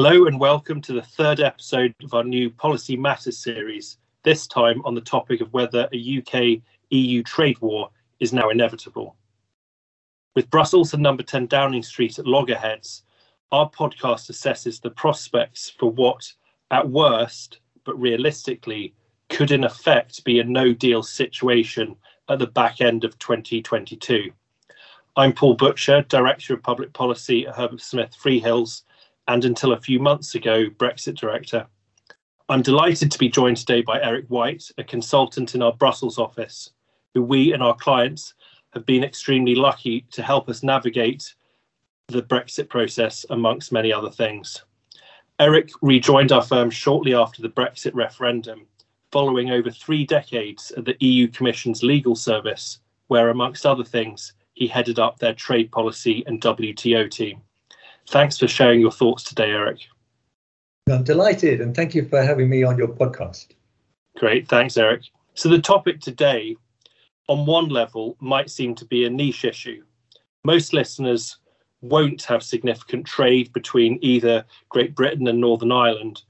Hello and welcome to the third episode of our new Policy Matters series, this time on the topic of whether a UK EU trade war is now inevitable. With Brussels and number 10 Downing Street at loggerheads, our podcast assesses the prospects for what, at worst, but realistically, could in effect be a no deal situation at the back end of 2022. I'm Paul Butcher, Director of Public Policy at Herbert Smith Freehills, and until a few months ago, Brexit Director. I'm delighted to be joined today by Eric White, a consultant in our Brussels office, who we and our clients have been extremely lucky to help us navigate the Brexit process, amongst many other things. Eric rejoined our firm shortly after the Brexit referendum, following over three decades at the EU Commission's legal service, where, amongst other things, he headed up their trade policy and WTO team. Thanks for sharing your thoughts today, Eric. I'm delighted, and thank you for having me on your podcast. Great, thanks, Eric. So, the topic today, on one level, might seem to be a niche issue. Most listeners won't have significant trade between either Great Britain and Northern Ireland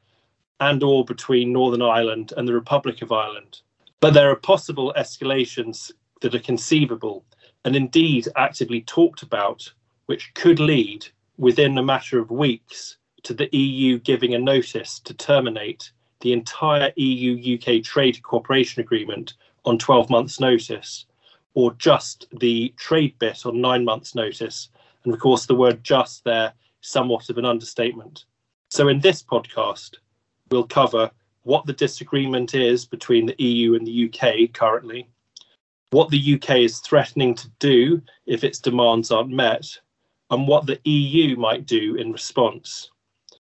and or between Northern Ireland and the Republic of Ireland. But there are possible escalations that are conceivable and indeed actively talked about, which could lead within a matter of weeks to the EU giving a notice to terminate the entire EU UK trade cooperation agreement on 12 months' notice, or just the trade bit on nine months' notice, and of course, the word just there, somewhat of an understatement. So, in this podcast, we'll cover what the disagreement is between the EU and the UK currently, what the UK is threatening to do if its demands aren't met, and what the EU might do in response,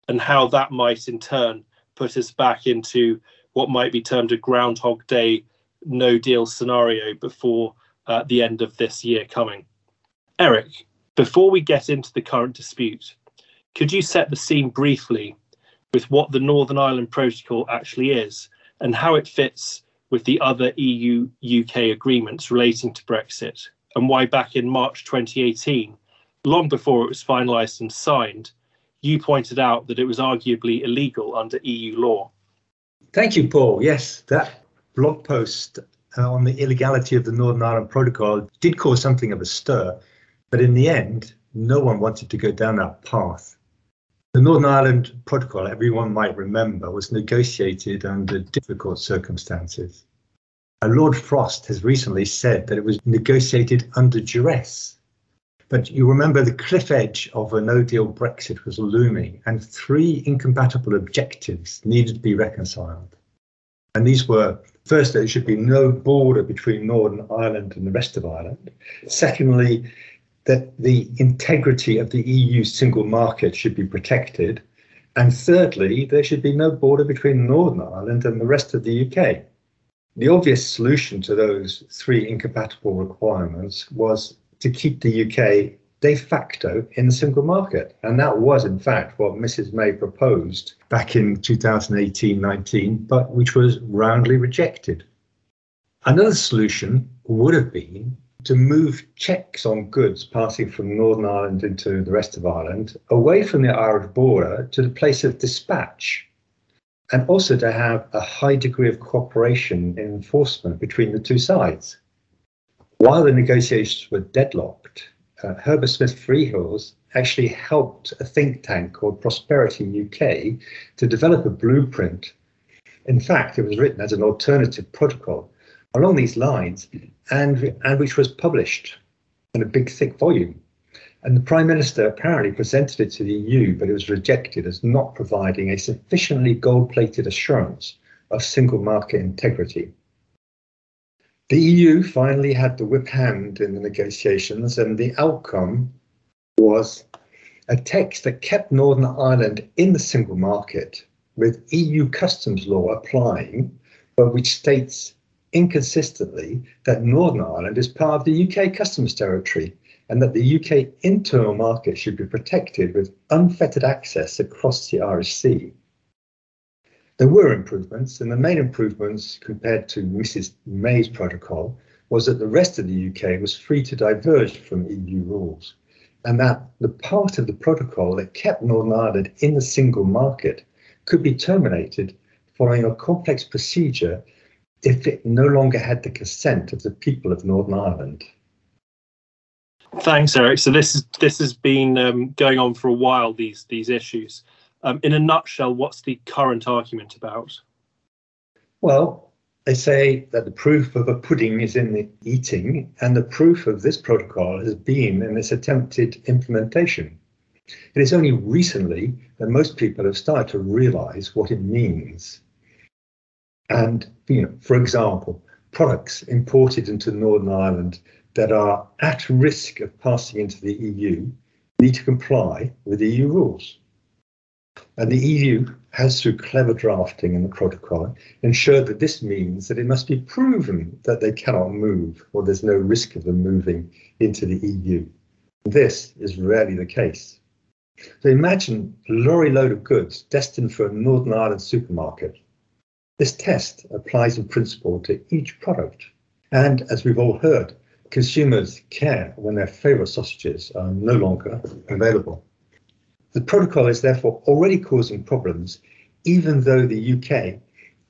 and how that might in turn put us back into what might be termed a Groundhog Day no deal scenario before uh, the end of this year coming. Eric, before we get into the current dispute, could you set the scene briefly with what the Northern Ireland Protocol actually is and how it fits with the other EU UK agreements relating to Brexit, and why back in March 2018, long before it was finalised and signed, you pointed out that it was arguably illegal under EU law. Thank you, Paul. Yes, that blog post uh, on the illegality of the Northern Ireland Protocol did cause something of a stir. But in the end, no one wanted to go down that path. The Northern Ireland Protocol, everyone might remember, was negotiated under difficult circumstances. Lord Frost has recently said that it was negotiated under duress. But you remember the cliff edge of a no deal Brexit was looming, and three incompatible objectives needed to be reconciled. And these were first, there should be no border between Northern Ireland and the rest of Ireland. Secondly, that the integrity of the EU single market should be protected. And thirdly, there should be no border between Northern Ireland and the rest of the UK. The obvious solution to those three incompatible requirements was to keep the UK de facto in the single market. And that was, in fact, what Mrs. May proposed back in 2018 19, but which was roundly rejected. Another solution would have been to move checks on goods passing from Northern Ireland into the rest of Ireland away from the Irish border to the place of dispatch, and also to have a high degree of cooperation in enforcement between the two sides. While the negotiations were deadlocked, uh, Herbert Smith Freehills actually helped a think tank called Prosperity UK to develop a blueprint. In fact, it was written as an alternative protocol along these lines, and, and which was published in a big, thick volume. And the Prime Minister apparently presented it to the EU, but it was rejected as not providing a sufficiently gold plated assurance of single market integrity. The EU finally had the whip hand in the negotiations, and the outcome was a text that kept Northern Ireland in the single market with EU customs law applying, but which states inconsistently that Northern Ireland is part of the UK customs territory and that the UK internal market should be protected with unfettered access across the Irish Sea. There were improvements, and the main improvements compared to Mrs. May's protocol was that the rest of the UK was free to diverge from EU rules. and that the part of the protocol that kept Northern Ireland in the single market could be terminated following a complex procedure if it no longer had the consent of the people of Northern Ireland. Thanks, Eric. So this is this has been um, going on for a while. These these issues. Um, in a nutshell, what's the current argument about? Well, they say that the proof of a pudding is in the eating, and the proof of this protocol has been in its attempted implementation. It is only recently that most people have started to realize what it means. And, you know, for example, products imported into Northern Ireland that are at risk of passing into the EU need to comply with EU rules. And the EU has, through clever drafting in the protocol, ensured that this means that it must be proven that they cannot move or there's no risk of them moving into the EU. This is rarely the case. So imagine a lorry load of goods destined for a Northern Ireland supermarket. This test applies in principle to each product. And as we've all heard, consumers care when their favourite sausages are no longer available. The protocol is therefore already causing problems, even though the UK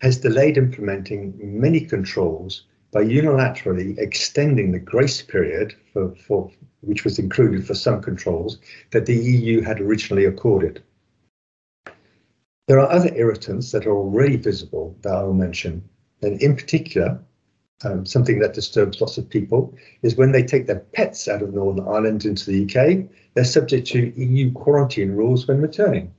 has delayed implementing many controls by unilaterally extending the grace period for, for, which was included for some controls that the EU had originally accorded. There are other irritants that are already visible that I will mention, and in particular, um, something that disturbs lots of people is when they take their pets out of Northern Ireland into the UK, they're subject to EU quarantine rules when returning.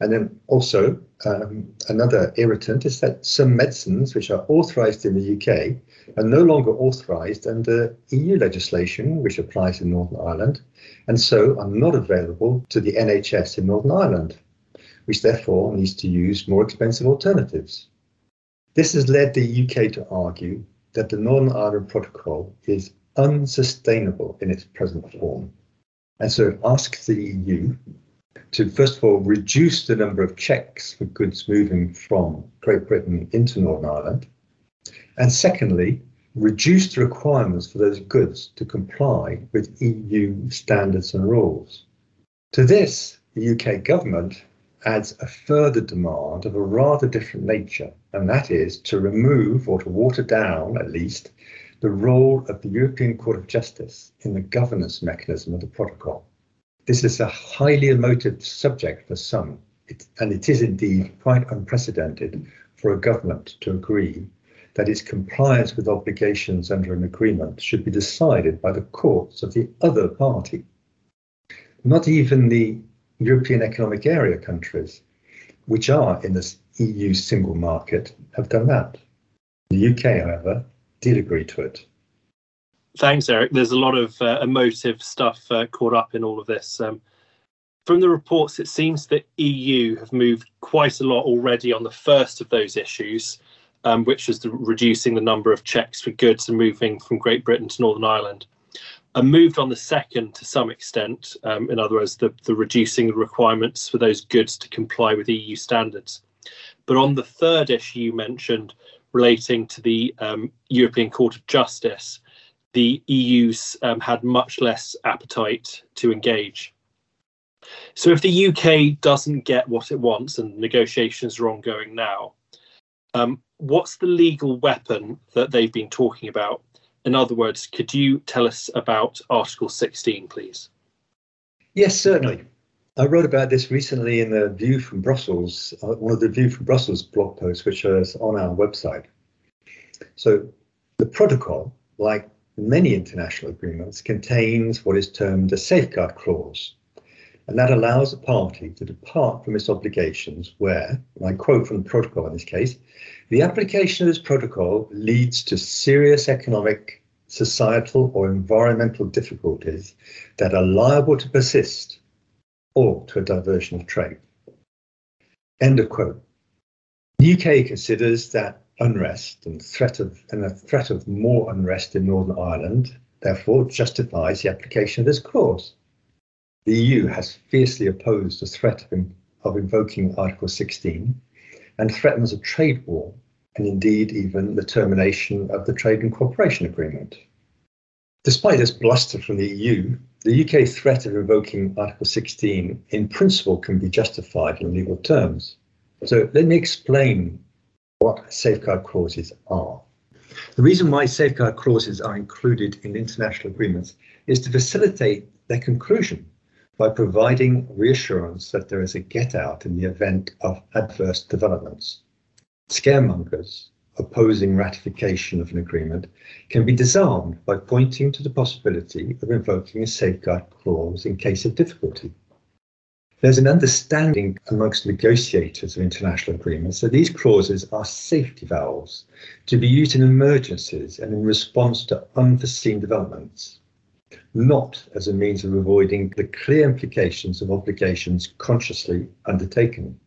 And then also, um, another irritant is that some medicines which are authorised in the UK are no longer authorised under EU legislation, which applies in Northern Ireland, and so are not available to the NHS in Northern Ireland, which therefore needs to use more expensive alternatives. This has led the UK to argue that the Northern Ireland Protocol is unsustainable in its present form. And so asks the EU to, first of all, reduce the number of checks for goods moving from Great Britain into Northern Ireland. And secondly, reduce the requirements for those goods to comply with EU standards and rules. To this, the UK government adds a further demand of a rather different nature, and that is to remove or to water down, at least, the role of the European Court of Justice in the governance mechanism of the protocol. This is a highly emotive subject for some, and it is indeed quite unprecedented for a government to agree that its compliance with obligations under an agreement should be decided by the courts of the other party. Not even the European Economic Area countries, which are in the EU single market, have done that. The UK, however, did agree to it. Thanks, Eric. There's a lot of uh, emotive stuff uh, caught up in all of this. Um, from the reports, it seems that EU have moved quite a lot already on the first of those issues, um, which is the reducing the number of checks for goods and moving from Great Britain to Northern Ireland and moved on the second to some extent. Um, in other words, the, the reducing requirements for those goods to comply with EU standards. But on the third issue you mentioned, relating to the um, European Court of Justice, the EU's um, had much less appetite to engage. So if the UK doesn't get what it wants, and negotiations are ongoing now, um, what's the legal weapon that they've been talking about in other words, could you tell us about Article 16, please? Yes, certainly. I wrote about this recently in the View from Brussels, uh, one of the View from Brussels blog posts, which is on our website. So the protocol, like many international agreements, contains what is termed a safeguard clause. And that allows a party to depart from its obligations where, and I quote from the protocol in this case, the application of this protocol leads to serious economic, societal, or environmental difficulties that are liable to persist or to a diversion of trade. End of quote. The UK considers that unrest and threat of and a threat of more unrest in Northern Ireland therefore justifies the application of this clause. The EU has fiercely opposed the threat of, of invoking Article 16 and threatens a trade war, and indeed even the termination of the Trade and Cooperation Agreement. Despite this bluster from the EU, the UK threat of invoking Article 16 in principle can be justified in legal terms. So let me explain what safeguard clauses are. The reason why safeguard clauses are included in international agreements is to facilitate their conclusion by providing reassurance that there is a get out in the event of adverse developments. Scaremongers opposing ratification of an agreement can be disarmed by pointing to the possibility of invoking a safeguard clause in case of difficulty. There's an understanding amongst negotiators of international agreements that these clauses are safety valves to be used in emergencies and in response to unforeseen developments, not as a means of avoiding the clear implications of obligations consciously undertaken.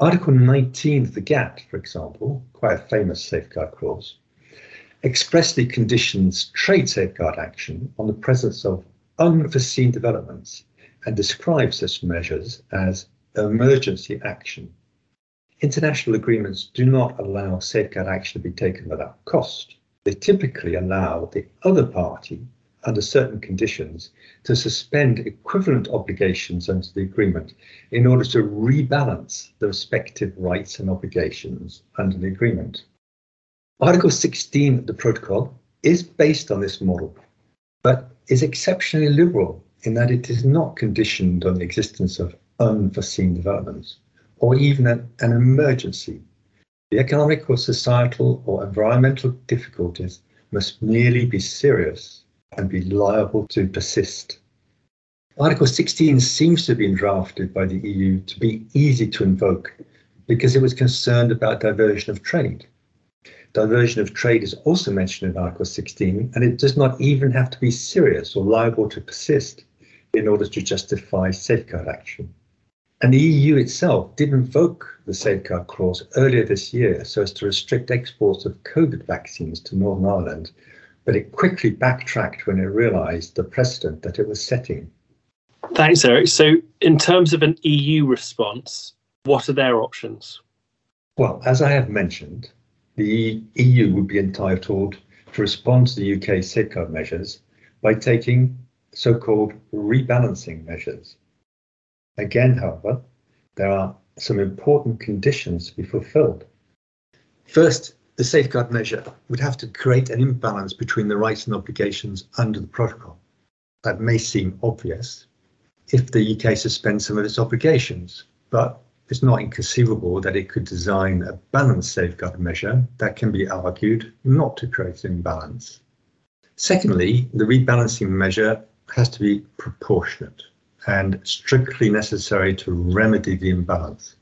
Article 19 of the GATT, for example, quite a famous safeguard clause, expressly conditions trade safeguard action on the presence of unforeseen developments and describes such measures as emergency action. International agreements do not allow safeguard action to be taken without cost. They typically allow the other party under certain conditions to suspend equivalent obligations under the agreement in order to rebalance the respective rights and obligations under the agreement. Article 16 of the protocol is based on this model, but is exceptionally liberal in that it is not conditioned on the existence of unforeseen developments or even an, an emergency. The economic or societal or environmental difficulties must merely be serious and be liable to persist. Article 16 seems to have been drafted by the EU to be easy to invoke because it was concerned about diversion of trade. Diversion of trade is also mentioned in Article 16, and it does not even have to be serious or liable to persist in order to justify safeguard action. And the EU itself did invoke the safeguard clause earlier this year so as to restrict exports of COVID vaccines to Northern Ireland but it quickly backtracked when it realised the precedent that it was setting. Thanks, Eric. So, in terms of an EU response, what are their options? Well, as I have mentioned, the EU would be entitled to respond to the UK safeguard measures by taking so called rebalancing measures. Again, however, there are some important conditions to be fulfilled. First, the safeguard measure would have to create an imbalance between the rights and obligations under the protocol. That may seem obvious if the UK suspends some of its obligations, but it's not inconceivable that it could design a balanced safeguard measure that can be argued not to create an imbalance. Secondly, the rebalancing measure has to be proportionate and strictly necessary to remedy the imbalance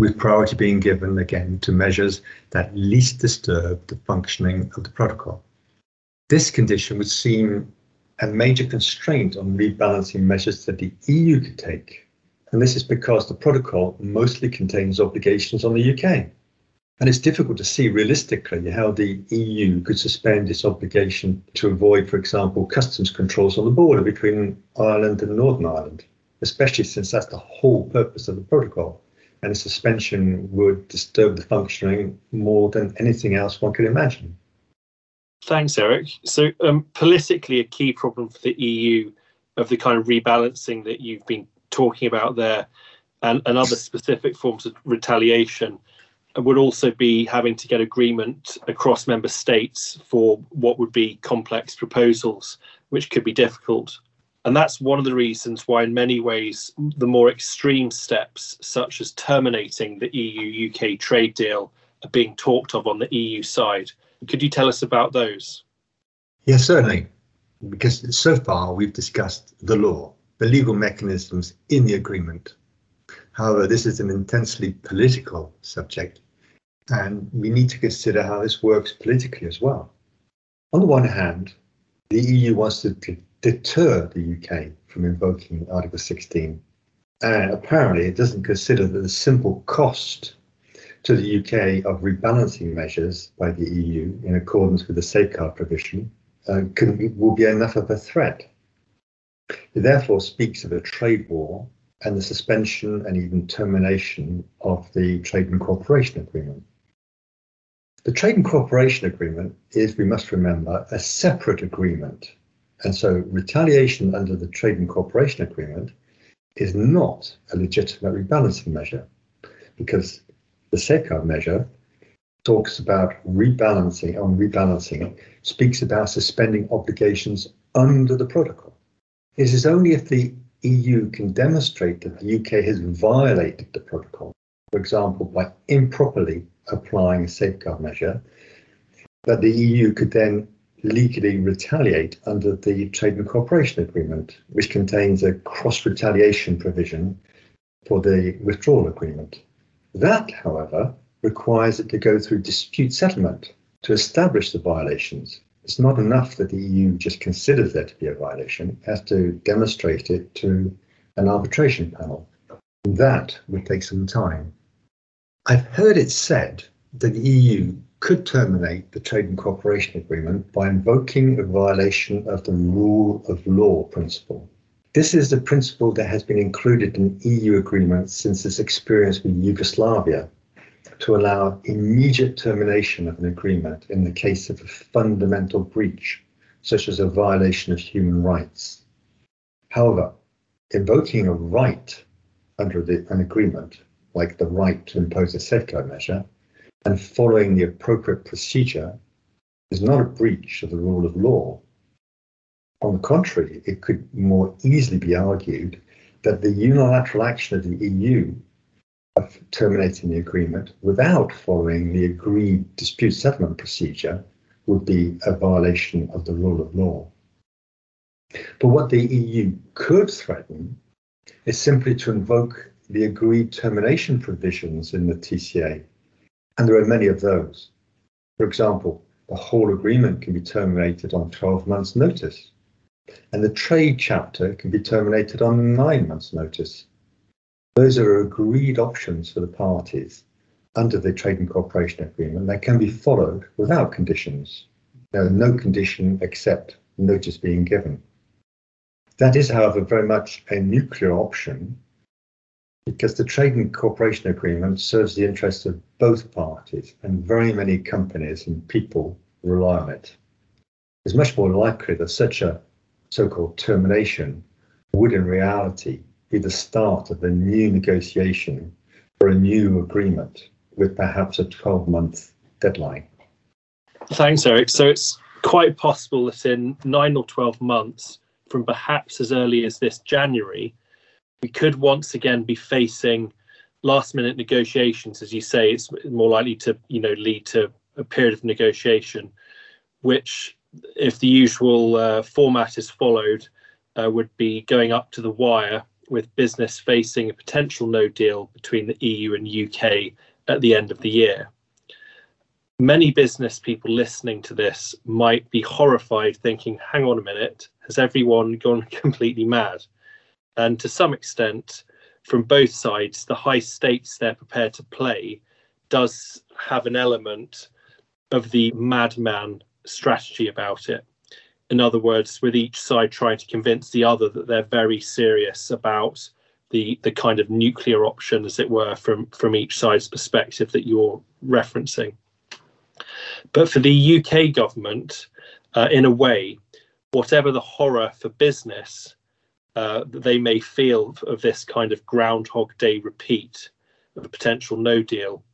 with priority being given again to measures that least disturb the functioning of the protocol. This condition would seem a major constraint on rebalancing measures that the EU could take. And this is because the protocol mostly contains obligations on the UK. And it's difficult to see realistically how the EU could suspend its obligation to avoid, for example, customs controls on the border between Ireland and Northern Ireland, especially since that's the whole purpose of the protocol and a suspension would disturb the functioning more than anything else one could imagine. Thanks, Eric. So, um, politically, a key problem for the EU of the kind of rebalancing that you've been talking about there, and, and other specific forms of retaliation, would also be having to get agreement across member states for what would be complex proposals, which could be difficult. And that's one of the reasons why, in many ways, the more extreme steps, such as terminating the EU UK trade deal, are being talked of on the EU side. Could you tell us about those? Yes, certainly. Because so far we've discussed the law, the legal mechanisms in the agreement. However, this is an intensely political subject, and we need to consider how this works politically as well. On the one hand, the EU wants to deter the UK from invoking Article 16. And apparently, it doesn't consider that the simple cost to the UK of rebalancing measures by the EU in accordance with the safeguard provision uh, can, will be enough of a threat. It therefore speaks of a trade war and the suspension and even termination of the Trade and Cooperation Agreement. The Trade and Cooperation Agreement is, we must remember, a separate agreement And so retaliation under the Trade and Cooperation Agreement is not a legitimate rebalancing measure because the safeguard measure talks about rebalancing on rebalancing speaks about suspending obligations under the protocol. It is only if the EU can demonstrate that the UK has violated the protocol, for example, by improperly applying a safeguard measure, that the EU could then legally retaliate under the Trade and Cooperation Agreement, which contains a cross retaliation provision for the withdrawal agreement. That, however, requires it to go through dispute settlement to establish the violations. It's not enough that the EU just considers there to be a violation, it has to demonstrate it to an arbitration panel. That would take some time. I've heard it said that the EU could terminate the Trade and Cooperation Agreement by invoking a violation of the rule of law principle. This is the principle that has been included in EU agreements since its experience with Yugoslavia to allow immediate termination of an agreement in the case of a fundamental breach, such as a violation of human rights. However, invoking a right under the, an agreement, like the right to impose a safeguard measure, and following the appropriate procedure is not a breach of the rule of law. On the contrary, it could more easily be argued that the unilateral action of the EU of terminating the agreement without following the agreed dispute settlement procedure would be a violation of the rule of law. But what the EU could threaten is simply to invoke the agreed termination provisions in the TCA and there are many of those. For example, the whole agreement can be terminated on 12 months' notice, and the trade chapter can be terminated on nine months' notice. Those are agreed options for the parties under the Trade and Cooperation Agreement that can be followed without conditions. There are no condition except notice being given. That is, however, very much a nuclear option because the Trade and Cooperation Agreement serves the interests of both parties, and very many companies and people rely on it. It's much more likely that such a so called termination would, in reality, be the start of a new negotiation for a new agreement with perhaps a 12 month deadline. Thanks, Eric. So it's quite possible that in nine or 12 months, from perhaps as early as this January, we could once again be facing last minute negotiations as you say it's more likely to you know lead to a period of negotiation which if the usual uh, format is followed uh, would be going up to the wire with business facing a potential no deal between the EU and UK at the end of the year. Many business people listening to this might be horrified thinking hang on a minute has everyone gone completely mad and to some extent, from both sides, the high stakes they're prepared to play does have an element of the madman strategy about it. In other words, with each side trying to convince the other that they're very serious about the the kind of nuclear option, as it were, from from each side's perspective that you're referencing. But for the UK government, uh, in a way, whatever the horror for business, uh, that they may feel of this kind of Groundhog Day repeat of a potential no deal.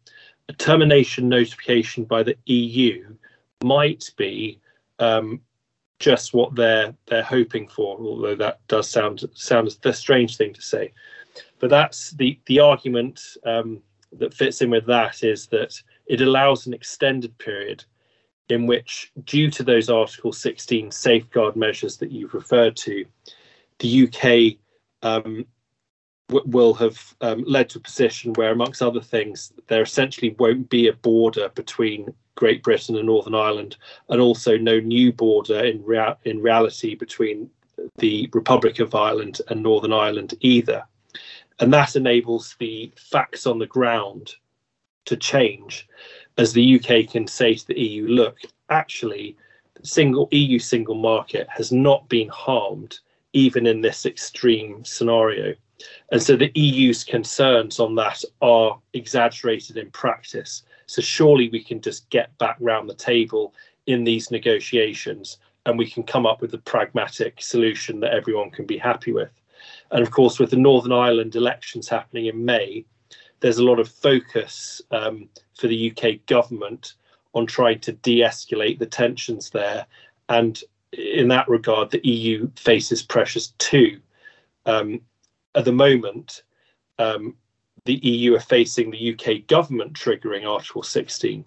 A termination notification by the EU might be um, just what they're they're hoping for, although that does sound sound a strange thing to say. But that's the the argument um, that fits in with that is that it allows an extended period in which, due to those Article 16 safeguard measures that you've referred to, the UK um, w- will have um, led to a position where, amongst other things, there essentially won't be a border between Great Britain and Northern Ireland, and also no new border in rea- in reality between the Republic of Ireland and Northern Ireland either. And that enables the facts on the ground to change as the UK can say to the EU, look, actually, the single EU single market has not been harmed even in this extreme scenario. And so the EU's concerns on that are exaggerated in practice. So surely we can just get back round the table in these negotiations and we can come up with a pragmatic solution that everyone can be happy with. And of course, with the Northern Ireland elections happening in May, there's a lot of focus um, for the UK government on trying to de escalate the tensions there. And in that regard, the EU faces pressures too. Um, at the moment, um, the EU are facing the UK government triggering Article 16.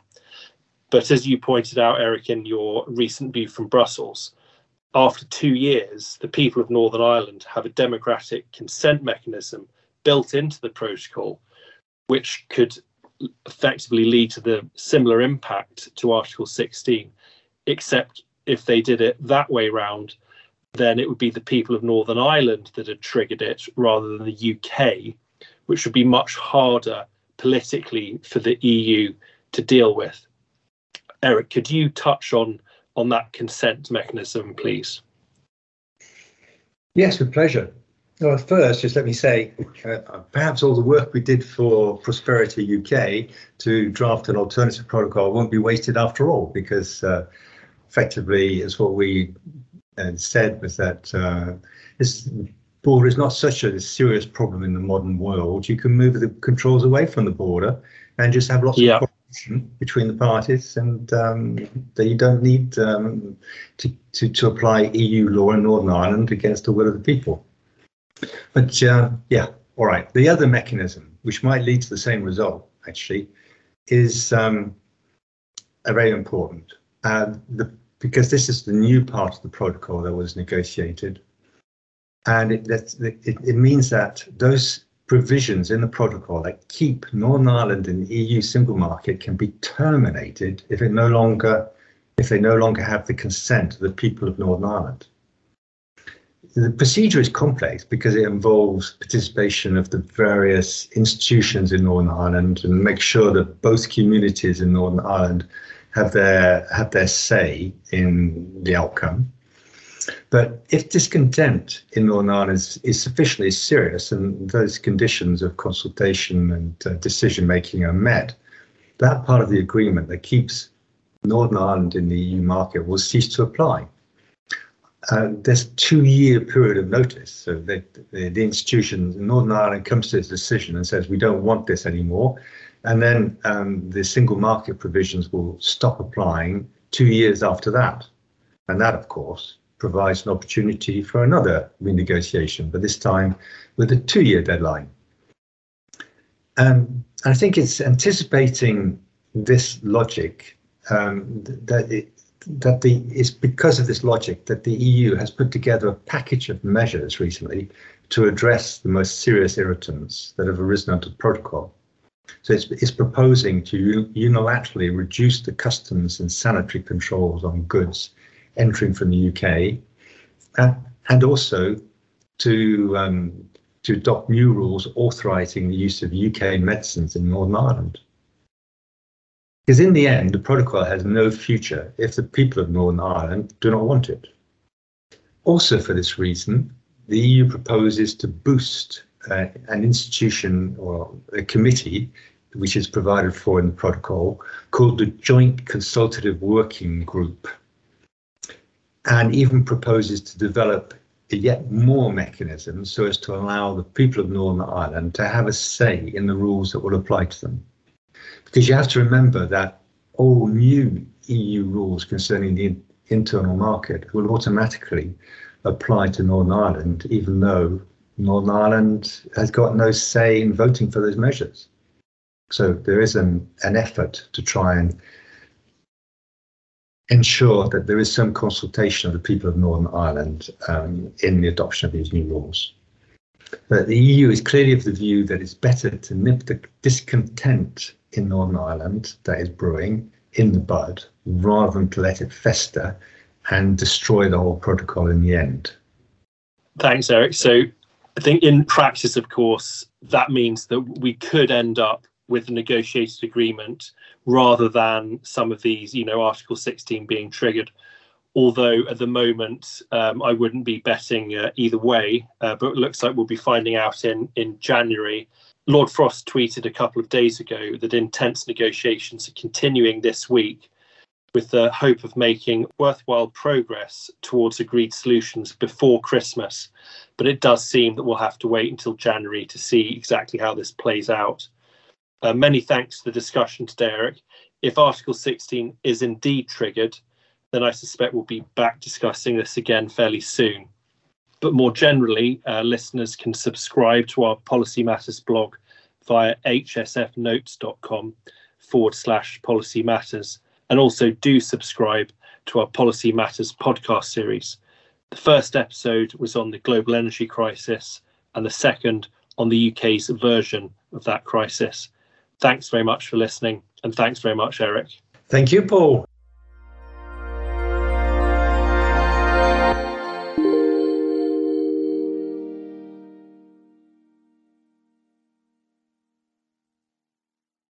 But as you pointed out, Eric, in your recent view from Brussels, after two years, the people of Northern Ireland have a democratic consent mechanism built into the protocol, which could effectively lead to the similar impact to Article 16, except if they did it that way round, then it would be the people of Northern Ireland that had triggered it rather than the UK, which would be much harder politically for the EU to deal with. Eric, could you touch on on that consent mechanism, please? Yes, with pleasure. Well, first, just let me say, uh, perhaps all the work we did for Prosperity UK to draft an alternative protocol won't be wasted after all, because uh, effectively, as what we uh, said was that uh, this border is not such a serious problem in the modern world. You can move the controls away from the border and just have lots yeah. of cooperation between the parties, and um, that you don't need um, to, to, to apply EU law in Northern Ireland against the will of the people. But uh, yeah, all right. The other mechanism, which might lead to the same result, actually, is um, a very important. Uh, the, because this is the new part of the protocol that was negotiated. And it, it, it means that those provisions in the protocol that keep Northern Ireland in the EU single market can be terminated if it no longer if they no longer have the consent of the people of Northern Ireland. The procedure is complex because it involves participation of the various institutions in Northern Ireland and make sure that both communities in Northern Ireland have their have their say in the outcome. But if discontent in Northern Ireland is, is sufficiently serious and those conditions of consultation and uh, decision making are met, that part of the agreement that keeps Northern Ireland in the EU market will cease to apply. Uh, there's two-year period of notice. So the, the, the institution in Northern Ireland comes to its decision and says we don't want this anymore, and then um, the single market provisions will stop applying two years after that. And that, of course, provides an opportunity for another renegotiation, but this time with a two-year deadline. Um, I think it's anticipating this logic um, that it, that the it's because of this logic that the EU has put together a package of measures recently to address the most serious irritants that have arisen under the protocol. So it's, it's proposing to unilaterally reduce the customs and sanitary controls on goods entering from the UK, uh, and also to um, to adopt new rules authorising the use of UK medicines in Northern Ireland. Because in the end, the protocol has no future if the people of Northern Ireland do not want it. Also, for this reason, the EU proposes to boost uh, an institution or a committee which is provided for in the protocol called the Joint Consultative Working Group and even proposes to develop yet more mechanisms so as to allow the people of Northern Ireland to have a say in the rules that will apply to them. Because you have to remember that all new EU rules concerning the internal market will automatically apply to Northern Ireland, even though Northern Ireland has got no say in voting for those measures. So there is an, an effort to try and ensure that there is some consultation of the people of Northern Ireland um, in the adoption of these new laws. But the EU is clearly of the view that it's better to nip the discontent in Northern Ireland that is brewing in the bud rather than to let it fester and destroy the whole protocol in the end. Thanks, Eric. So I think in practice, of course, that means that we could end up with a negotiated agreement rather than some of these, you know, Article 16 being triggered. Although at the moment, um, I wouldn't be betting uh, either way, uh, but it looks like we'll be finding out in, in January. Lord Frost tweeted a couple of days ago that intense negotiations are continuing this week. With the hope of making worthwhile progress towards agreed solutions before Christmas. But it does seem that we'll have to wait until January to see exactly how this plays out. Uh, many thanks for the discussion today, Eric. If Article 16 is indeed triggered, then I suspect we'll be back discussing this again fairly soon. But more generally, uh, listeners can subscribe to our Policy Matters blog via hsfnotes.com forward slash policy matters. And also do subscribe to our Policy Matters podcast series. The first episode was on the global energy crisis, and the second on the UK's version of that crisis. Thanks very much for listening, and thanks very much, Eric. Thank you, Paul.